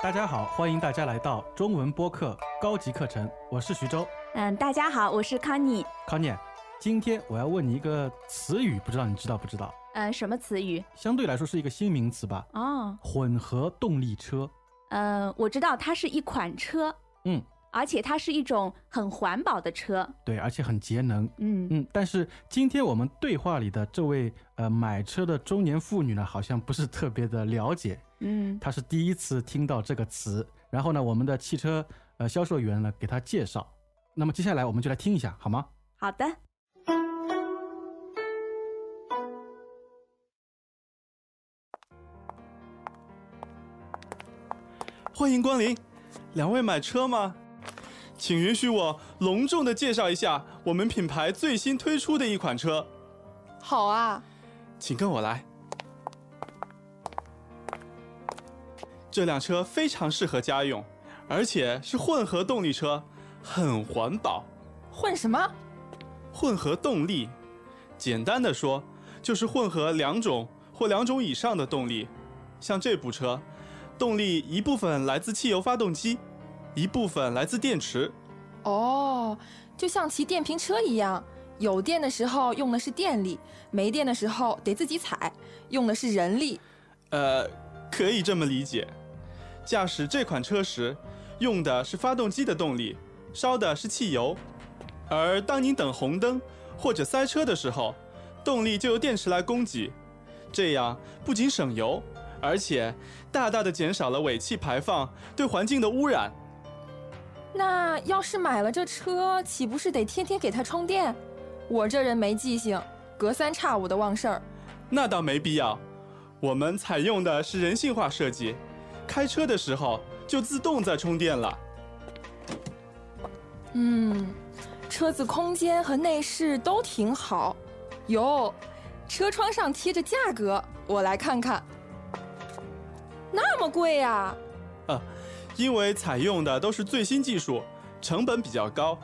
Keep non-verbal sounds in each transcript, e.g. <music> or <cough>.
大家好，欢迎大家来到中文播客高级课程，我是徐州嗯，大家好，我是康妮。康妮。今天我要问你一个词语，不知道你知道不知道？嗯，什么词语？相对来说是一个新名词吧，哦，混合动力车。嗯，我知道它是一款车，嗯，而且它是一种很环保的车。对，而且很节能。嗯嗯，但是今天我们对话里的这位呃买车的中年妇女呢，好像不是特别的了解，嗯她是第一次听到这个词。然后呢，我们的汽车呃销售员呢给她介绍。那么接下来我们就来听一下，好吗？好的。欢迎光临，两位买车吗？请允许我隆重的介绍一下我们品牌最新推出的一款车，好啊，请跟我来。这辆车非常适合家用，而且是混合动力车，很环保。混什么？混合动力，简单的说，就是混合两种或两种以上的动力。像这部车，动力一部分来自汽油发动机，一部分来自电池。哦，就像骑电瓶车一样，有电的时候用的是电力，没电的时候得自己踩，用的是人力。呃，可以这么理解。驾驶这款车时，用的是发动机的动力，烧的是汽油；而当您等红灯或者塞车的时候，动力就由电池来供给。这样不仅省油，而且大大的减少了尾气排放对环境的污染。那要是买了这车，岂不是得天天给它充电？我这人没记性，隔三差五的忘事儿。那倒没必要，我们采用的是人性化设计，开车的时候就自动在充电了。嗯，车子空间和内饰都挺好。哟，车窗上贴着价格，我来看看。那么贵呀、啊，因为采用的都是最新技术，成本比较高，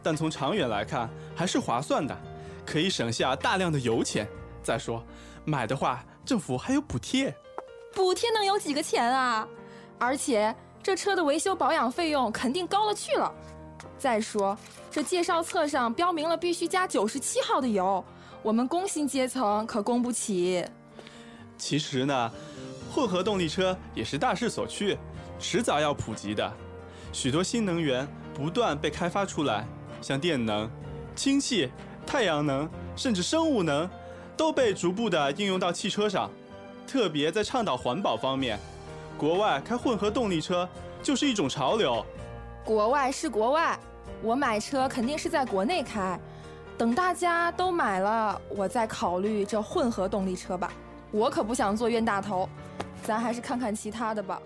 但从长远来看还是划算的，可以省下大量的油钱。再说，买的话政府还有补贴。补贴能有几个钱啊？而且这车的维修保养费用肯定高了去了。再说，这介绍册上标明了必须加九十七号的油，我们工薪阶层可供不起。其实呢，混合动力车也是大势所趋，迟早要普及的。许多新能源不断被开发出来，像电能、氢气、太阳能，甚至生物能，都被逐步的应用到汽车上。特别在倡导环保方面，国外开混合动力车就是一种潮流。国外是国外，我买车肯定是在国内开。等大家都买了，我再考虑这混合动力车吧。我可不想做冤大头，咱还是看看其他的吧。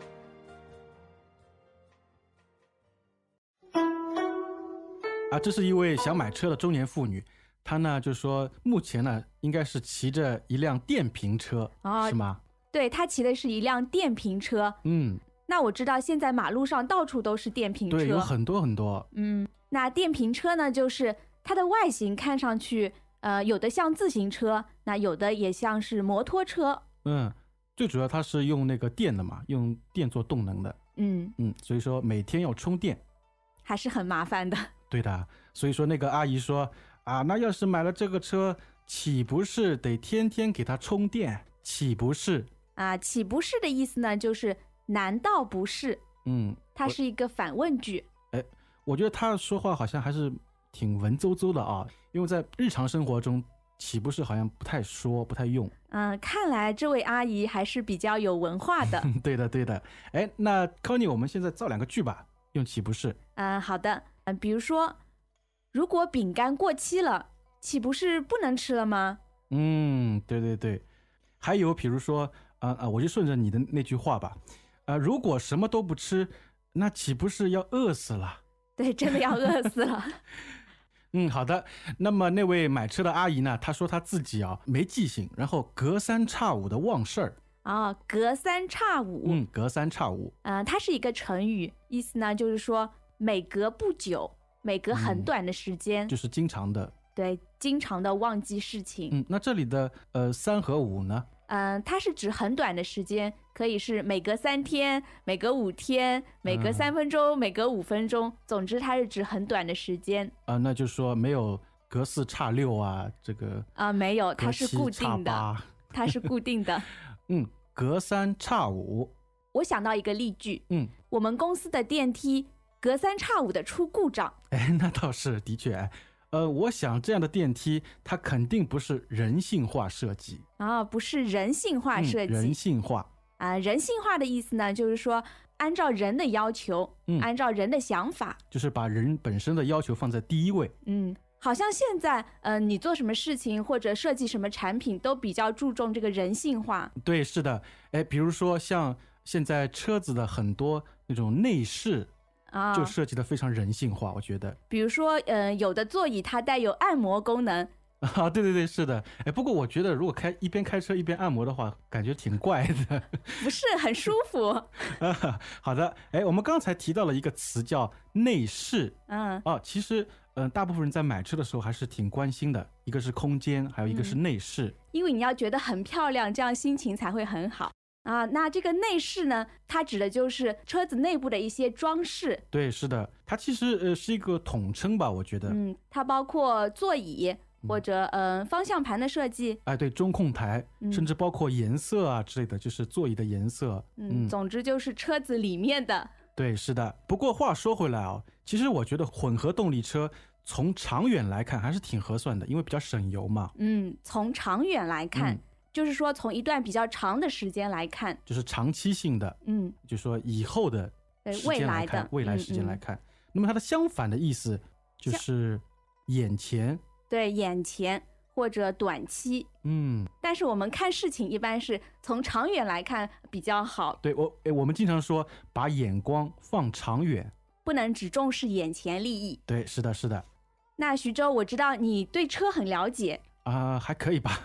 啊，这是一位想买车的中年妇女，她呢就说目前呢应该是骑着一辆电瓶车，啊是吗？对，她骑的是一辆电瓶车。嗯，那我知道现在马路上到处都是电瓶车。对，有很多很多。嗯，那电瓶车呢，就是它的外形看上去，呃，有的像自行车，那有的也像是摩托车。嗯，最主要它是用那个电的嘛，用电做动能的。嗯，嗯，所以说每天要充电。还是很麻烦的。对的，所以说那个阿姨说啊，那要是买了这个车，岂不是得天天给它充电？岂不是？啊，岂不是的意思呢？就是难道不是？嗯，它是一个反问句。我觉得他说话好像还是挺文绉绉的啊，因为在日常生活中，岂不是好像不太说，不太用。嗯，看来这位阿姨还是比较有文化的。<laughs> 对的，对的。哎，那 Conny，我们现在造两个句吧，用岂不是？嗯，好的。嗯，比如说，如果饼干过期了，岂不是不能吃了吗？嗯，对对对。还有比如说，啊、啊、我就顺着你的那句话吧，啊、如果什么都不吃，那岂不是要饿死了？对，真的要饿死了。<laughs> 嗯，好的。那么那位买车的阿姨呢？她说她自己啊没记性，然后隔三差五的忘事儿。哦，隔三差五。嗯，隔三差五。嗯、它是一个成语，意思呢就是说每隔不久，每隔很嗯短的时间，就是经常的。对，经常的忘记事情。嗯，那这里的呃三和五呢？嗯，它是指很短的时间，可以是每隔三天、每隔五天、每隔嗯。三分钟、每隔五分钟，总之它是指很短的时间。啊、那就是说没有隔四差六啊，这个啊、没有，它是固定的，它是固定的。<laughs> 嗯，隔三差五，我想到一个例句，嗯，我们公司的电梯隔三差五的出故障。哎，那倒是的确，哎呃，我想这样的电梯它肯定不是人性化设计，啊，不是人性化嗯设计人性化，啊，人性化的意思呢，就是说按照人的要求，嗯按照人的想法，就是把人本身的要求放在第一位。嗯，好像现在，呃，你做什么事情或者设计什么产品，都比较注重这个人性化。对，是的，哎，比如说像现在车子的很多那种内饰，啊，就设计的非常人性化，我觉得。比如说，呃，有的座椅它带有按摩功能，<laughs> 啊，对对对，是的，哎，不过我觉得如果开一边开车一边按摩的话，感觉挺怪的。<laughs> 不是很舒服啊。<laughs> 好的，哎，我们刚才提到了一个词叫内饰嗯啊，其实，嗯、大部分人在买车的时候还是挺关心的，一个是空间，还有一个是嗯内饰。因为你要觉得很漂亮，这样心情才会很好啊。那这个内饰呢，它指的就是车子内部的一些装饰，对，是的，它其实呃是一个统称吧，我觉得。嗯，它包括座椅或者嗯、呃方向盘的设计，哎，对，中控台，嗯甚至包括颜色啊之类的，就是座椅的颜色。嗯，总之就是车子里面的，对，是的。不过话说回来啊，其实我觉得混合动力车从长远来看还是挺合算的，因为比较省油嘛。嗯，从长远来看，嗯就是说从一段比较长的时间来看，就是长期性的，嗯，就说以后的时未来的，未来时间来看。那么它的相反的意思就是眼前，对眼前或者短期。嗯，但是我们看事情一般是从长远来看比较好，对我，哎我们经常说把眼光放长远。不能只重视眼前利益。对，是的，是的，那徐州，我知道你对车很了解。啊、还可以吧？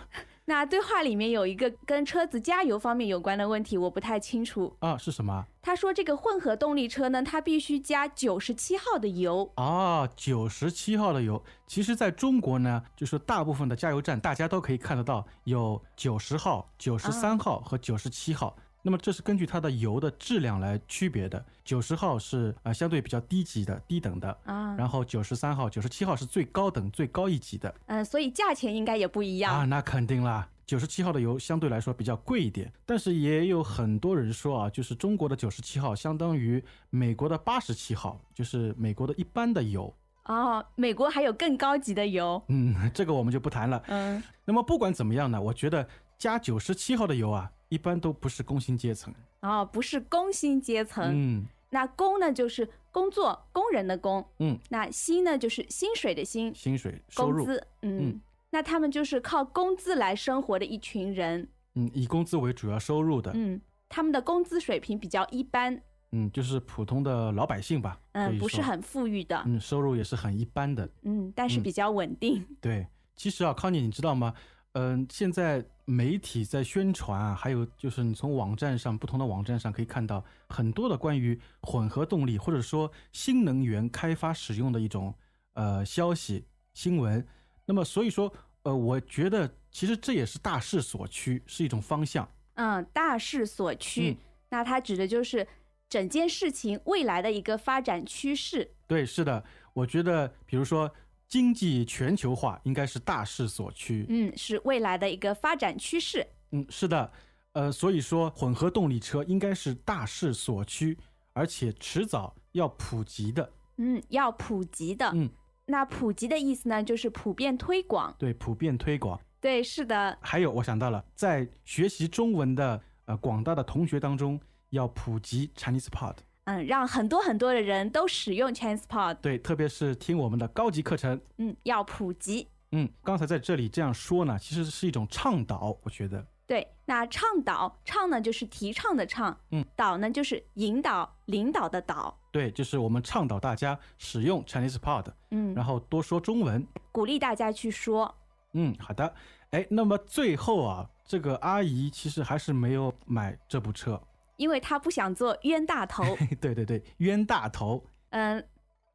那对话里面有一个跟车子加油方面有关的问题，我不太清楚。啊，是什么？他说这个混合动力车呢，它必须加九十七号的油。啊，九十七号的油，其实在中国呢，就是大部分的加油站大家都可以看得到，有九十号、九十三号和九十七号。那么这是根据它的油的质量来区别的。九十号是啊、呃相对比较低级的、低等的，啊，然后九十三号、九十七号是最高等、最高一级的嗯、所以价钱应该也不一样。啊，那肯定啦。九十七号的油相对来说比较贵一点，但是也有很多人说啊，就是中国的九十七号相当于美国的八十七号，就是美国的一般的油。哦，美国还有更高级的油。嗯，这个我们就不谈了。嗯，那么不管怎么样呢，我觉得加九十七号的油啊，一般都不是工薪阶层。哦，不是工薪阶层。嗯那工呢，就是工作工人的工。嗯，那薪呢，就是薪水的薪，薪水收入，工资。嗯，嗯那他们就是靠工资来生活的一群人。嗯，以工资为主要收入的，嗯，他们的工资水平比较一般，嗯，就是普通的老百姓吧。嗯，不是很富裕的。嗯，收入也是很一般的。嗯，但是嗯比较稳定。对，其实啊，康妮，你知道吗？嗯、现在媒体在宣传啊，还有就是你从网站上不同的网站上可以看到很多的关于混合动力或者说新能源开发使用的一种呃消息新闻。那么所以说，呃，我觉得其实这也是大势所趋，是一种方向。嗯，大势所趋。嗯那它指的就是整件事情未来的一个发展趋势。对，是的，我觉得比如说经济全球化应该是大势所趋。嗯，是未来的一个发展趋势。嗯，是的，呃，所以说混合动力车应该是大势所趋，而且迟早要普及的。嗯，要普及的。嗯，那普及的意思呢，就是普遍推广。对，普遍推广。对，是的。还有，我想到了，在学习中文的呃广大的同学当中，要普及 Chinese Pod。嗯，让很多很多的人都使用 Transport。对，特别是听我们的高级课程。嗯，要普及。嗯，刚才在这里这样说呢，其实是一种倡导，我觉得。对，那倡导倡呢就是提倡的倡，嗯，导呢就是引导、领导的导，对，就是我们倡导大家使用 Chinese Pod，嗯，然后多说中文。鼓励大家去说。嗯，好的。哎，那么最后啊，这个阿姨其实还是没有买这部车。因为他不想做冤大头。对对对，冤大头。嗯，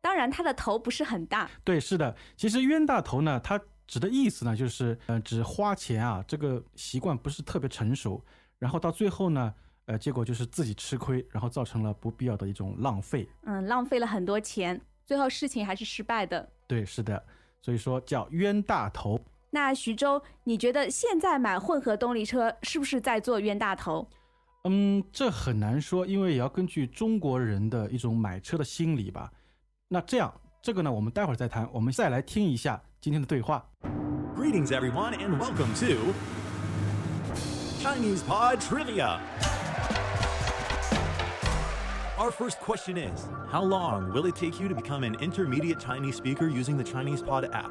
当然他的头不是很大。对，是的。其实冤大头呢，他指的意思呢，就是呃，指花钱啊，这个习惯不是特别成熟，然后到最后呢，呃，结果就是自己吃亏，然后造成了不必要的一种浪费。嗯，浪费了很多钱，最后事情还是失败的。对，是的。所以说叫冤大头。那徐州，你觉得现在买混合动力车是不是在做冤大头？嗯，这很难说，因为也要根据中国人的一种买车的心理吧。那这样，这个呢，我们待会儿再谈。我们再来听一下今天的对话。 Greetings, everyone, and welcome to Chinese Pod Trivia. Our first question is How long will it take you to become an intermediate Chinese speaker using the Chinese Pod app?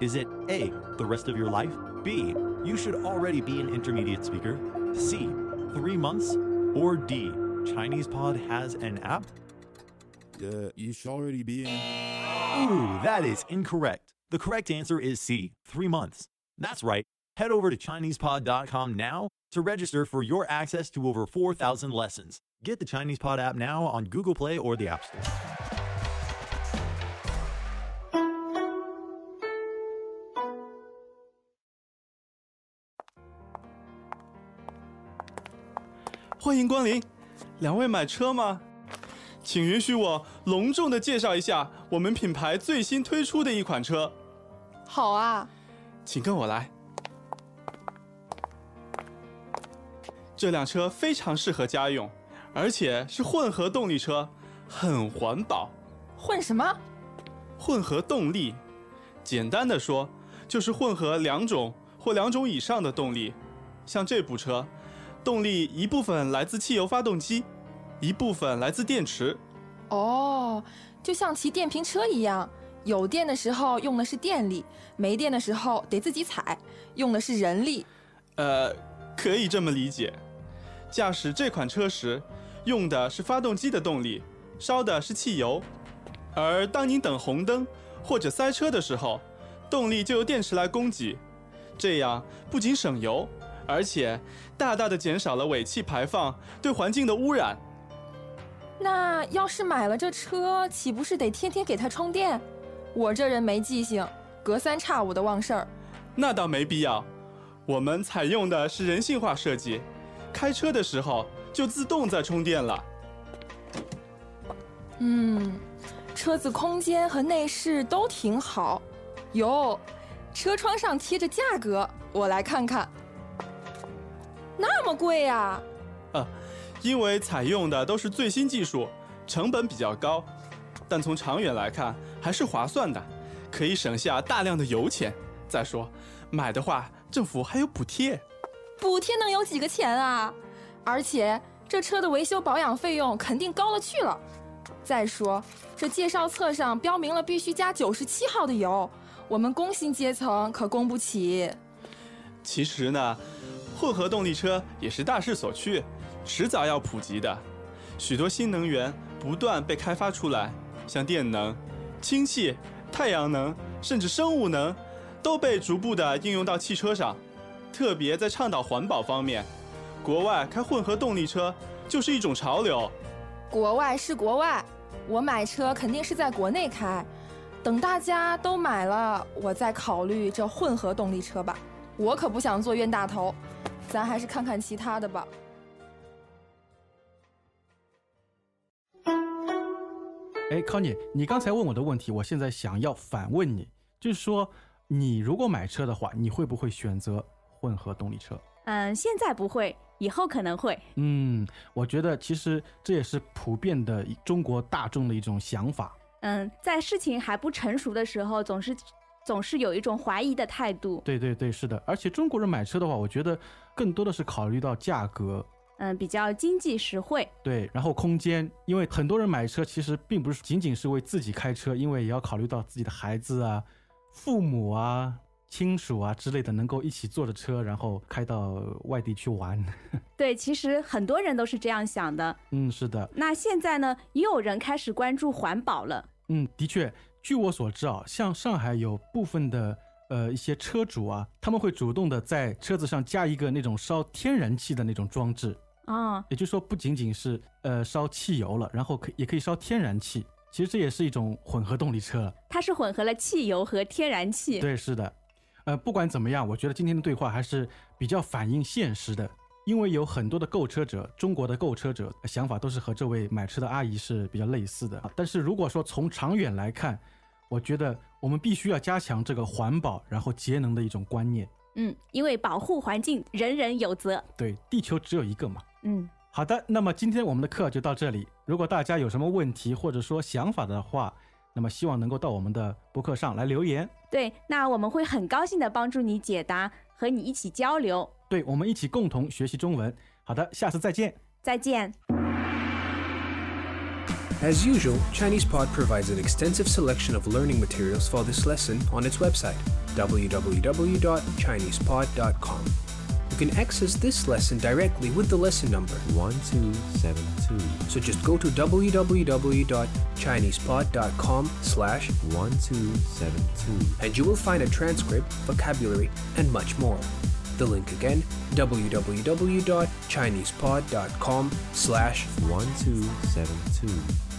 Is it A, the rest of your life? B, you should already be an intermediate speaker? C, three months? Or D, Chinese Pod has an app? Uh, you should already be in. Ooh, that is incorrect. The correct answer is C, three months. That's right. Head over to ChinesePod.com now to register for your access to over 4,000 lessons. Get the Chinese Pod app now on Google Play or the App Store. 欢迎光临，两位买车吗？请允许我隆重的介绍一下我们品牌最新推出的一款车，好啊，请跟我来。这辆车非常适合家用，而且是混合动力车，很环保。混什么？混合动力，简单的说，就是混合两种或两种以上的动力。像这部车，动力一部分来自汽油发动机，一部分来自电池。哦，就像骑电瓶车一样，有电的时候用的是电力，没电的时候得自己踩，用的是人力。呃，可以这么理解。驾驶这款车时，用的是发动机的动力，烧的是汽油；而当您等红灯或者塞车的时候，动力就由电池来供给。这样不仅省油，而且大大的减少了尾气排放对环境的污染。那要是买了这车，岂不是得天天给它充电？我这人没记性，隔三差五的忘事儿。那倒没必要，我们采用的是人性化设计，开车的时候就自动在充电了。嗯，车子空间和内饰都挺好。哟，车窗上贴着价格，我来看看。那么贵呀、呃，因为采用的都是最新技术，成本比较高，但从长远来看还是划算的，可以省下大量的油钱。再说，买的话政府还有补贴。补贴能有几个钱啊？而且这车的维修保养费用肯定高了去了。再说，这介绍册上标明了必须加九十七号的油，我们工薪阶层可供不起。其实呢，混合动力车也是大势所趋，迟早要普及的。许多新能源不断被开发出来，像电能、氢气、太阳能，甚至生物能，都被逐步的应用到汽车上。特别在倡导环保方面，国外开混合动力车就是一种潮流。国外是国外，我买车肯定是在国内开。等大家都买了，我再考虑这混合动力车吧。我可不想做冤大头，咱还是看看其他的吧。哎，康妮，你刚才问我的问题，我现在想要反问你，就是说，你如果买车的话，你会不会选择混合动力车？嗯，现在不会，以后可能会。嗯，我觉得其实这也是普遍的中国大众的一种想法。嗯，在事情还不成熟的时候，总是总是有一种怀疑的态度。对对对，是的。而且中国人买车的话，我觉得更多的是考虑到价格，嗯，比较经济实惠。对，然后空间，因为很多人买车其实并不是仅仅是为自己开车，因为也要考虑到自己的孩子啊、父母啊、亲属啊之类的，能够一起坐着车，然后开到外地去玩。<laughs> <laughs> 对，其实很多人都是这样想的。嗯，是的，那现在呢，也有人开始关注环保了。嗯，的确，据我所知啊，像上海有部分的呃一些车主啊，他们会主动的在车子上加一个那种烧天然气的那种装置，哦，也就是说不仅仅是呃烧汽油了，然后可也可以烧天然气，其实这也是一种混合动力车了。它是混合了汽油和天然气。对，是的。呃，不管怎么样，我觉得今天的对话还是比较反映现实的，因为有很多的购车者，中国的购车者想法都是和这位买车的阿姨是比较类似的。但是如果说从长远来看，我觉得我们必须要加强这个环保然后节能的一种观念。嗯，因为保护环境人人有责。对，地球只有一个嘛。嗯，好的，那么今天我们的课就到这里。如果大家有什么问题或者说想法的话，那么希望能够到我们的博客上来留言。对，那我们会很高兴的帮助你解答，和你一起交流。对，我们一起共同学习中文。好的，下次再见。再见。 As usual, ChinesePod provides an extensive selection of learning materials for this lesson on its website, www.chinesepod.com. You can access this lesson directly with the lesson number, 1272 so just go to www.chinesepod.com slash 1272 and you will find a transcript, vocabulary, and much more. The link again, www.chinesepod.com slash 1272